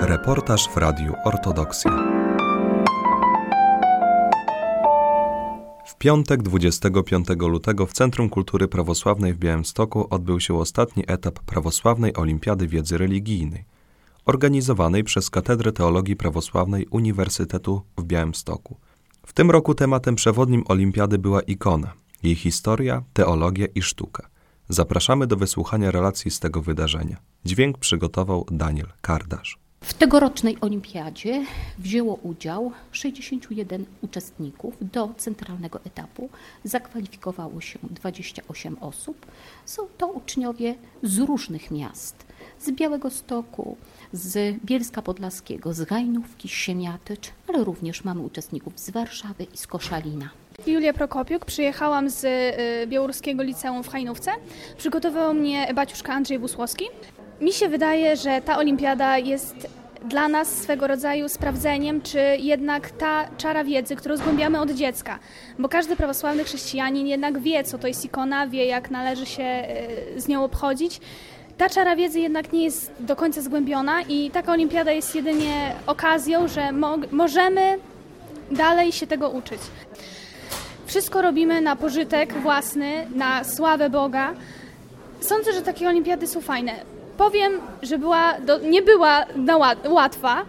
Reportaż w Radiu Ortodoksja. W piątek 25 lutego w Centrum Kultury Prawosławnej w Białymstoku odbył się ostatni etap Prawosławnej Olimpiady Wiedzy Religijnej, organizowanej przez Katedrę Teologii Prawosławnej Uniwersytetu w Białymstoku. W tym roku tematem przewodnim olimpiady była ikona, jej historia, teologia i sztuka. Zapraszamy do wysłuchania relacji z tego wydarzenia. Dźwięk przygotował Daniel Kardasz. W tegorocznej olimpiadzie wzięło udział 61 uczestników. Do centralnego etapu zakwalifikowało się 28 osób. Są to uczniowie z różnych miast. Z Białego Stoku, z Bielska Podlaskiego, z Gajnówki, z Siemiatycz, ale również mamy uczestników z Warszawy i z Koszalina. Julia Prokopiuk, przyjechałam z y, Białoruskiego Liceum w Hajnówce. Przygotował mnie baciuszka Andrzej Busłowski. Mi się wydaje, że ta olimpiada jest dla nas swego rodzaju sprawdzeniem, czy jednak ta czara wiedzy, którą zgłębiamy od dziecka, bo każdy prawosławny chrześcijanin jednak wie, co to jest ikona, wie, jak należy się y, z nią obchodzić. Ta czara wiedzy jednak nie jest do końca zgłębiona i taka olimpiada jest jedynie okazją, że mo możemy dalej się tego uczyć. Wszystko robimy na pożytek własny, na sławę Boga. Sądzę, że takie olimpiady są fajne. Powiem, że była do, nie była łatwa.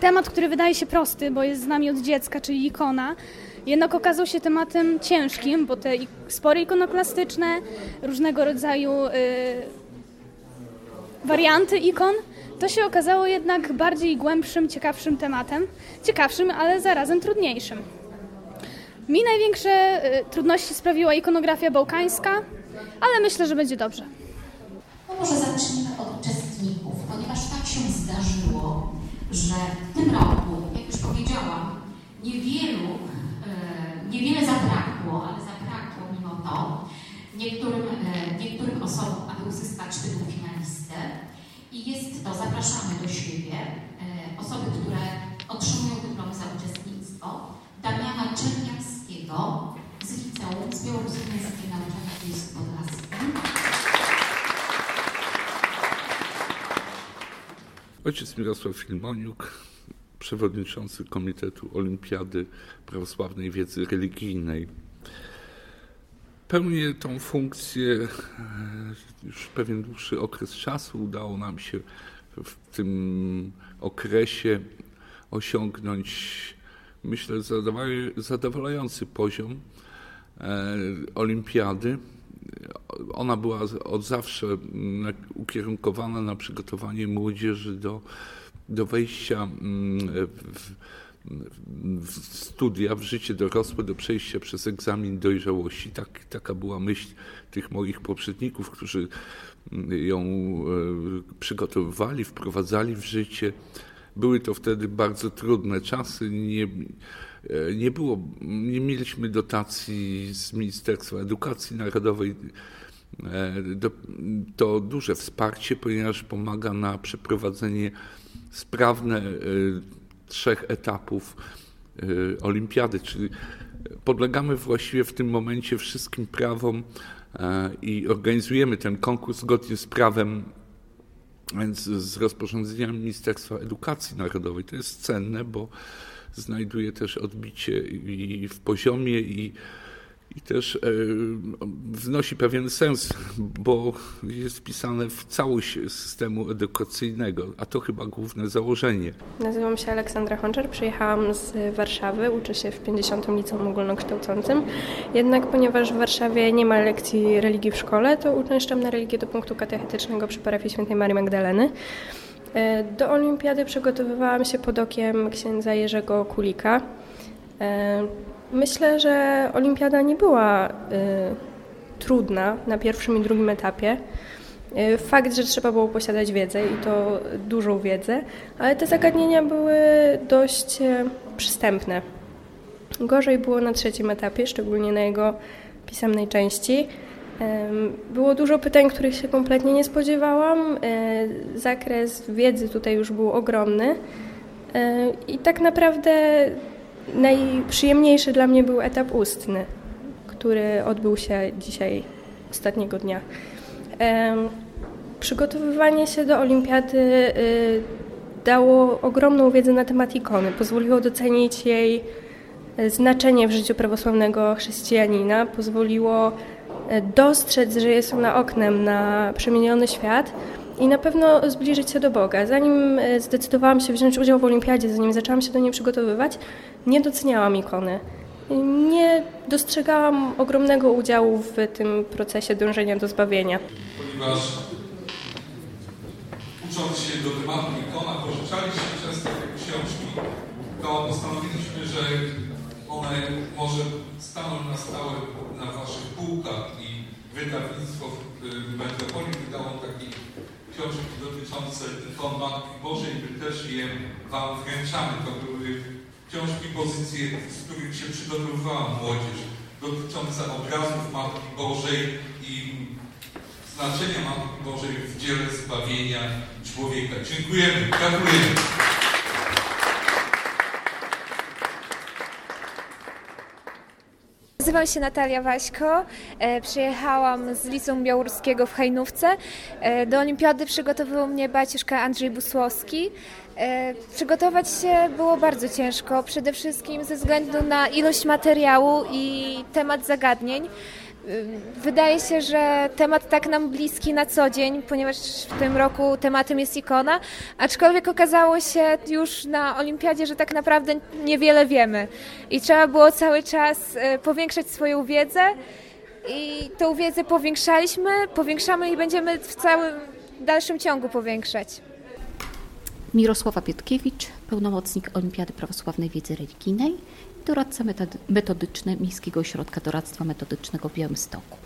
Temat, który wydaje się prosty, bo jest z nami od dziecka, czyli ikona, jednak okazał się tematem ciężkim, bo te spory ikonoklastyczne, różnego rodzaju y, warianty ikon, to się okazało jednak bardziej głębszym, ciekawszym tematem. Ciekawszym, ale zarazem trudniejszym. Mi największe y, trudności sprawiła ikonografia bałkańska, ale myślę, że będzie dobrze. Może zacznijmy od uczestników, ponieważ tak się zdarzyło, że w tym roku, jak już powiedziałam, niewielu, e, niewiele zabrakło, ale zabrakło mimo to niektórym, e, niektórym osobom, aby uzyskać tytuł finalisty. I jest to, zapraszamy do siebie, e, osoby, które otrzymują dyplom za uczestnictwo, Damiana Czerniawskiego z liceum z białoruskim językiem nauczania Podlaskim. Ojciec Mirosław Filmoniuk, przewodniczący Komitetu Olimpiady Prawosławnej Wiedzy Religijnej. Pełnię tą funkcję e, już pewien dłuższy okres czasu. Udało nam się w tym okresie osiągnąć, myślę, zadowalający poziom e, olimpiady. Ona była od zawsze ukierunkowana na przygotowanie młodzieży do, do wejścia mm, w, w studia, w życie dorosłe, do przejścia przez egzamin dojrzałości. Tak, taka była myśl tych moich poprzedników, którzy ją e, przygotowywali, wprowadzali w życie. Były to wtedy bardzo trudne czasy. Nie, e, nie było, nie mieliśmy dotacji z Ministerstwa Edukacji Narodowej. E, to duże wsparcie, ponieważ pomaga na przeprowadzenie sprawne trzech etapów olimpiady, czyli podlegamy właściwie w tym momencie wszystkim prawom i organizujemy ten konkurs zgodnie z prawem więc z rozporządzenia Ministerstwa Edukacji Narodowej. To jest cenne, bo znajduje też odbicie i w poziomie i i też e, wnosi pewien sens, bo jest wpisane w całość systemu edukacyjnego, a to chyba główne założenie. Nazywam się Aleksandra Honczer, przyjechałam z Warszawy, uczę się w 50. Liceum Ogólnokształcącym. Jednak ponieważ w Warszawie nie ma lekcji religii w szkole, to uczęszczam na religię do punktu katechetycznego przy parafii świętej Marii Magdaleny. E, do olimpiady przygotowywałam się pod okiem księdza Jerzego Kulika. Myślę, że olimpiada nie była y, trudna na pierwszym i drugim etapie. Y, fakt, że trzeba było posiadać wiedzę i to dużą wiedzę, ale te zagadnienia były dość y, przystępne. Gorzej było na trzecim etapie, szczególnie na jego pisemnej części. Było dużo pytań, których się kompletnie nie spodziewałam. Zakres wiedzy tutaj już był ogromny. I tak naprawdę Najprzyjemniejszy dla mnie był etap ustny, który odbył się dzisiaj, ostatniego dnia. Przygotowywanie się do olimpiady y, dało ogromną wiedzę na temat ikony, pozwoliło docenić jej znaczenie w życiu prawosławnego chrześcijanina, pozwoliło dostrzec, że jest ona oknem na przemieniony świat i na pewno zbliżyć się do Boga. Zanim zdecydowałam się wziąć udział w olimpiadzie, zanim zaczęłam się do niej przygotowywać, nie doceniałam ikony. Nie dostrzegałam ogromnego udziału w tym procesie dążenia do zbawienia. Ponieważ ucząc się do tematu ikona, pożyczaliśmy często te książki, to postanowiliśmy, że one może staną na stałe na waszych półkach i wydawnictwo takie książki dotyczące ikon Matki Bożej, my też je wam wręczamy. To były książki, pozycje, z których się przygotowywała młodzież, dotyczące obrazów Matki Bożej i znaczenia Matki Bożej w dziele zbawienia człowieka. Dziękujemy, gratulujemy. Nazywam się Natalia Waśko. E, przyjechałam z Liceum Białoruskiego w Hajnówce. E, do olimpiady przygotowywał mnie baciuszka Andrzej Busłowski. E, przygotować się było bardzo ciężko, przede wszystkim ze względu na ilość materiału i temat zagadnień. Wydaje się, że temat tak nam bliski na co dzień, ponieważ w tym roku tematem jest ikona, aczkolwiek okazało się już na olimpiadzie, że tak naprawdę niewiele wiemy i trzeba było cały czas e, powiększać swoją wiedzę i tą wiedzę powiększaliśmy, powiększamy i będziemy w całym dalszym ciągu powiększać. Mirosława Pietkiewicz, pełnomocnik Olimpiady Prawosławnej Wiedzy Religijnej doradca metodyczny Miejskiego Ośrodka Doradztwa Metodycznego w Białymstoku.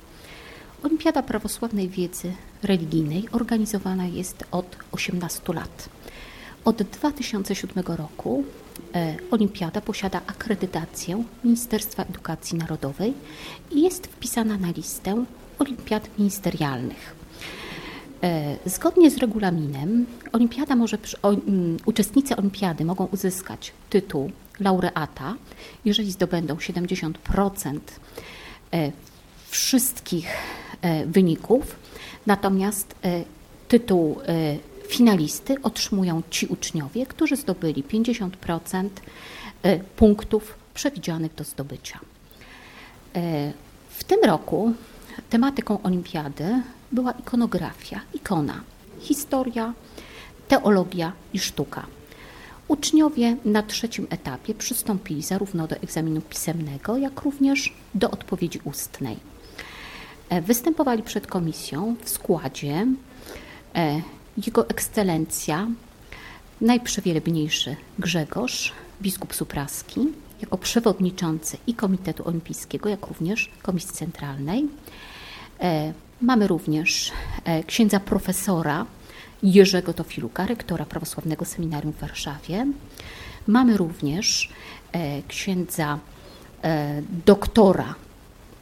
Olimpiada Prawosławnej Wiedzy Religijnej organizowana jest od 18 lat. Od 2007 roku e, Olimpiada posiada akredytację Ministerstwa Edukacji Narodowej i jest wpisana na listę olimpiad ministerialnych. E, zgodnie z regulaminem olimpiada może, uczestnicy olimpiady mogą uzyskać tytuł laureata, jeżeli zdobędą 70% e, wszystkich e, wyników, natomiast e, tytuł finalisty otrzymują ci uczniowie, którzy zdobyli 50% punktów przewidzianych do zdobycia. W tym roku tematyką olimpiady była ikonografia, ikona, historia, teologia i sztuka. Uczniowie na trzecim etapie przystąpili zarówno do egzaminu pisemnego, jak również do odpowiedzi ustnej. E, występowali przed komisją w składzie e, Jego Ekscelencja, najprzewielebniejszy Grzegorz, biskup Supraski, jako przewodniczący i Komitetu Olimpijskiego, jak również Komisji Centralnej. E, mamy również księdza profesora Jerzego Tofiluka, rektora Prawosławnego Seminarium w Warszawie. Mamy również e, księdza e, doktora,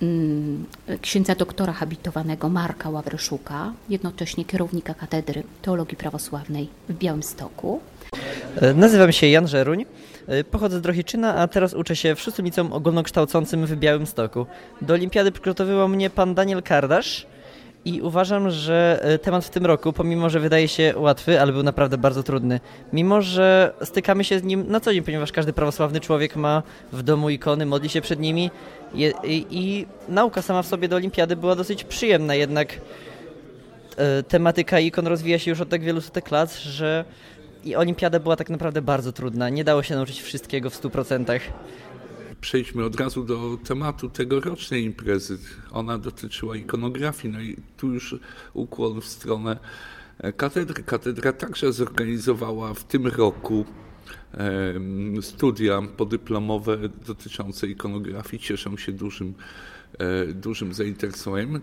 mm, księdza doktora habilitowanego Marka Ławryszuka, jednocześnie kierownika Katedry Teologii Prawosławnej w Białymstoku. E, nazywam się Jan Żeruń, pochodzę z Drohiczyna, a teraz uczę się w szóstym liceum ogólnokształcącym w Białymstoku. Do olimpiady przygotowywał mnie pan Daniel Kardasz, i uważam, że e, temat w tym roku, pomimo że wydaje się łatwy, ale był naprawdę bardzo trudny, mimo że stykamy się z nim na co dzień, ponieważ każdy prawosławny człowiek ma w domu ikony, modli się przed nimi i, i, i nauka sama w sobie do olimpiady była dosyć przyjemna, jednak e, tematyka ikon rozwija się już od tak wielu setek lat, że i olimpiada była tak naprawdę bardzo trudna. Nie dało się nauczyć wszystkiego w 100% przejdźmy od razu do tematu tegorocznej imprezy. Ona dotyczyła ikonografii, no i tu już ukłon w stronę e, katedry. Katedra także zorganizowała w tym roku studia podyplomowe dotyczące ikonografii. Cieszą się dużym, e, dużym zainteresowaniem.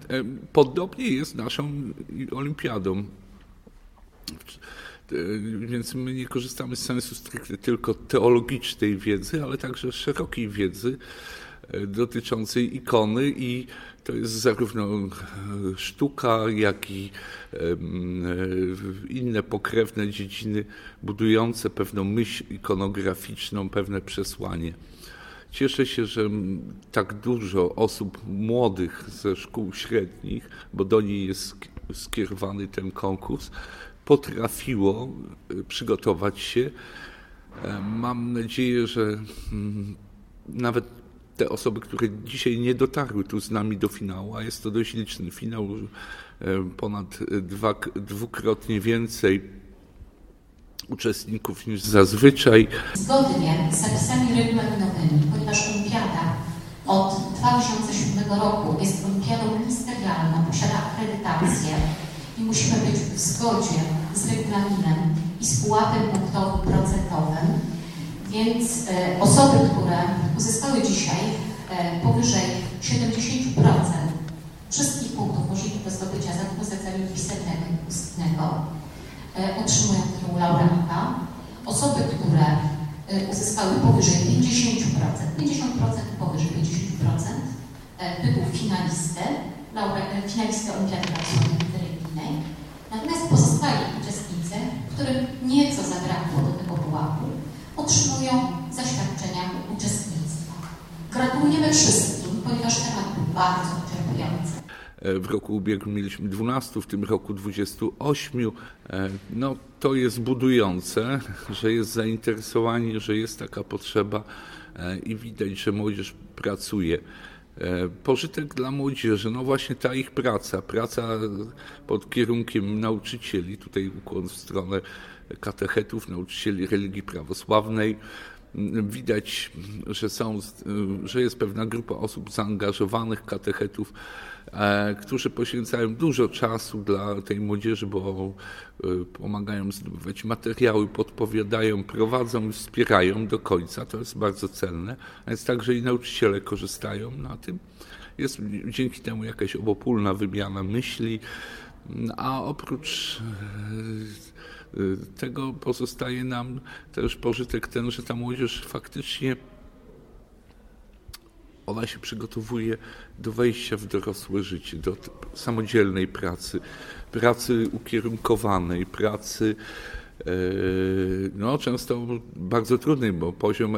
Podobnie jest naszą olimpiadą. E, więc my nie korzystamy z sensu stricte tylko teologicznej wiedzy, ale także szerokiej wiedzy e, dotyczącej ikony i to jest zarówno e, sztuka, jak i inne pokrewne dziedziny budujące pewną myśl ikonograficzną, pewne przesłanie. Cieszę się, że tak dużo osób młodych ze szkół średnich, bo do niej jest skierowany ten konkurs, potrafiło przygotować się. Mam nadzieję, że mm, nawet te osoby, które dzisiaj nie dotarły tu z nami do finału, a jest to dość liczny finał, ponad dwa, dwukrotnie więcej uczestników niż zazwyczaj. Zgodnie z zapisami regulaminowymi, ponieważ olimpiada od 2007 roku jest olimpiadą ministerialną, posiada akredytację i musimy być w zgodzie z regulaminem i z pułapem punktowym procentowym, więc e, osoby, które uzyskały dzisiaj e, powyżej 70% wszystkich punktów możliwych do zdobycia zarówno z egzaminu pisemnego, jak i ustnego, E, otrzymują tytuł laureata. Osoby, które e, uzyskały powyżej 50%, 50% powyżej 50% e, tytuł finalisty, finalisty Olimpiady Religijnej. Natomiast pozostali uczestnicy, którym nieco zabrakło do tego pułapu, otrzymują zaświadczenia uczestnictwa. Gratulujemy wszystkim, ponieważ temat był bardzo wyczerpujący. W roku ubiegłym mieliśmy 12, w tym roku 28. E, no, to jest budujące, że jest zainteresowanie, że jest taka potrzeba e, i widać, że młodzież pracuje. E, pożytek dla młodzieży, no właśnie ta ich praca, praca pod kierunkiem nauczycieli, tutaj ukłon w stronę katechetów, nauczycieli religii prawosławnej, widać, że, są, że jest pewna grupa osób zaangażowanych, katechetów, e, którzy poświęcają dużo czasu dla tej młodzieży, bo e, pomagają zdobywać materiały, podpowiadają, prowadzą i wspierają do końca. To jest bardzo cenne. A jest także i nauczyciele korzystają na tym. Jest dzięki temu jakaś obopólna wymiana myśli, a oprócz e, tego pozostaje nam też pożytek ten, że ta młodzież faktycznie ona się przygotowuje do wejścia w dorosłe życie, do samodzielnej pracy, pracy ukierunkowanej, pracy e, no, często bardzo trudnej, bo poziom,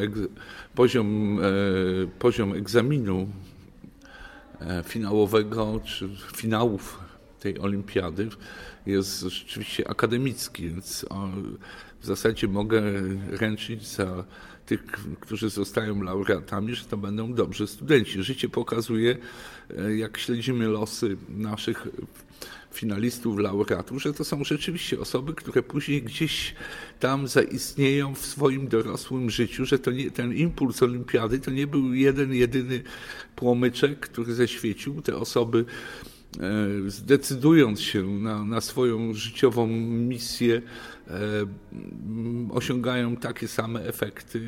poziom, e, poziom egzaminu e, finałowego czy finałów tej olimpiady jest rzeczywiście akademicki, więc w zasadzie mogę ręczyć za tych, którzy zostają laureatami, że to będą dobrzy studenci. Życie pokazuje, e, jak śledzimy losy naszych finalistów, laureatów, że to są rzeczywiście osoby, które później gdzieś tam zaistnieją w swoim dorosłym życiu, że to nie, ten impuls olimpiady to nie był jeden, jedyny płomyczek, który zaświecił. Te osoby E, zdecydując się na, na swoją życiową misję, e, osiągają takie same efekty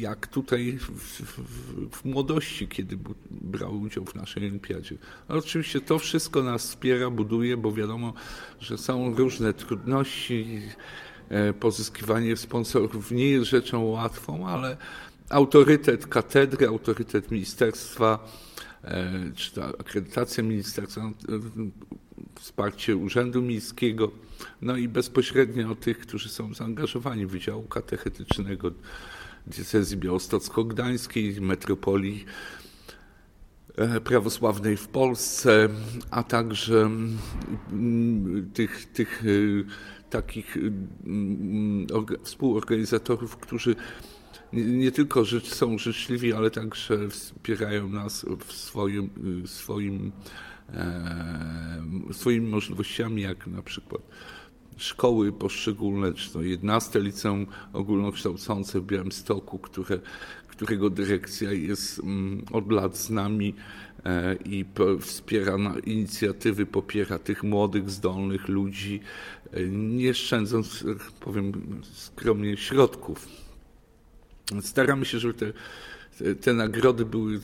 jak tutaj w, w, w, młodości, kiedy brały udział w naszej olimpiadzie. Ale oczywiście to wszystko nas wspiera, buduje, bo wiadomo, że są różne trudności. E, pozyskiwanie sponsorów nie jest rzeczą łatwą, ale autorytet katedry, autorytet ministerstwa, E, czy ta akredytacja ministerstwa, e, wsparcie Urzędu Miejskiego, no i bezpośrednio tych, którzy są zaangażowani w Wydziału Katechetycznego Diecezji Białostocko-Gdańskiej, Metropolii e, prawosławnej w Polsce, a także mm, tych, tych takich mm, współorganizatorów, którzy nie tylko rzecz, są życzliwi, ale także wspierają nas w swoim, swoim, e, swoimi możliwościami, jak na przykład szkoły poszczególne, czy to 11 liceum ogólnokształcące w Białymstoku, które, którego dyrekcja jest mm, od lat z nami e, i wspiera inicjatywy, popiera tych młodych, zdolnych ludzi, e, nie szczędząc, powiem skromnie, środków. Staramy się, żeby te, te nagrody były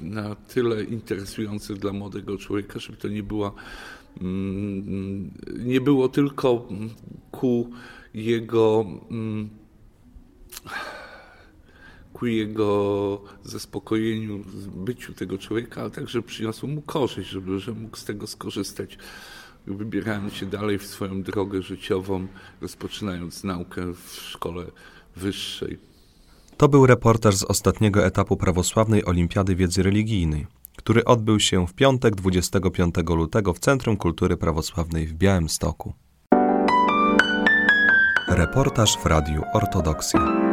na tyle interesujące dla młodego człowieka, żeby to nie była mm, nie było tylko ku jego mm, ku jego zaspokojeniu, byciu tego człowieka, ale także przyniosło mu korzyść, żeby, że mógł z tego skorzystać, wybierając się dalej w swoją drogę życiową, rozpoczynając naukę w szkole wyższej. To był reportaż z ostatniego etapu prawosławnej Olimpiady Wiedzy Religijnej, który odbył się w piątek 25 lutego w Centrum Kultury Prawosławnej w Białymstoku. Reportaż w Radiu Ortodoksja.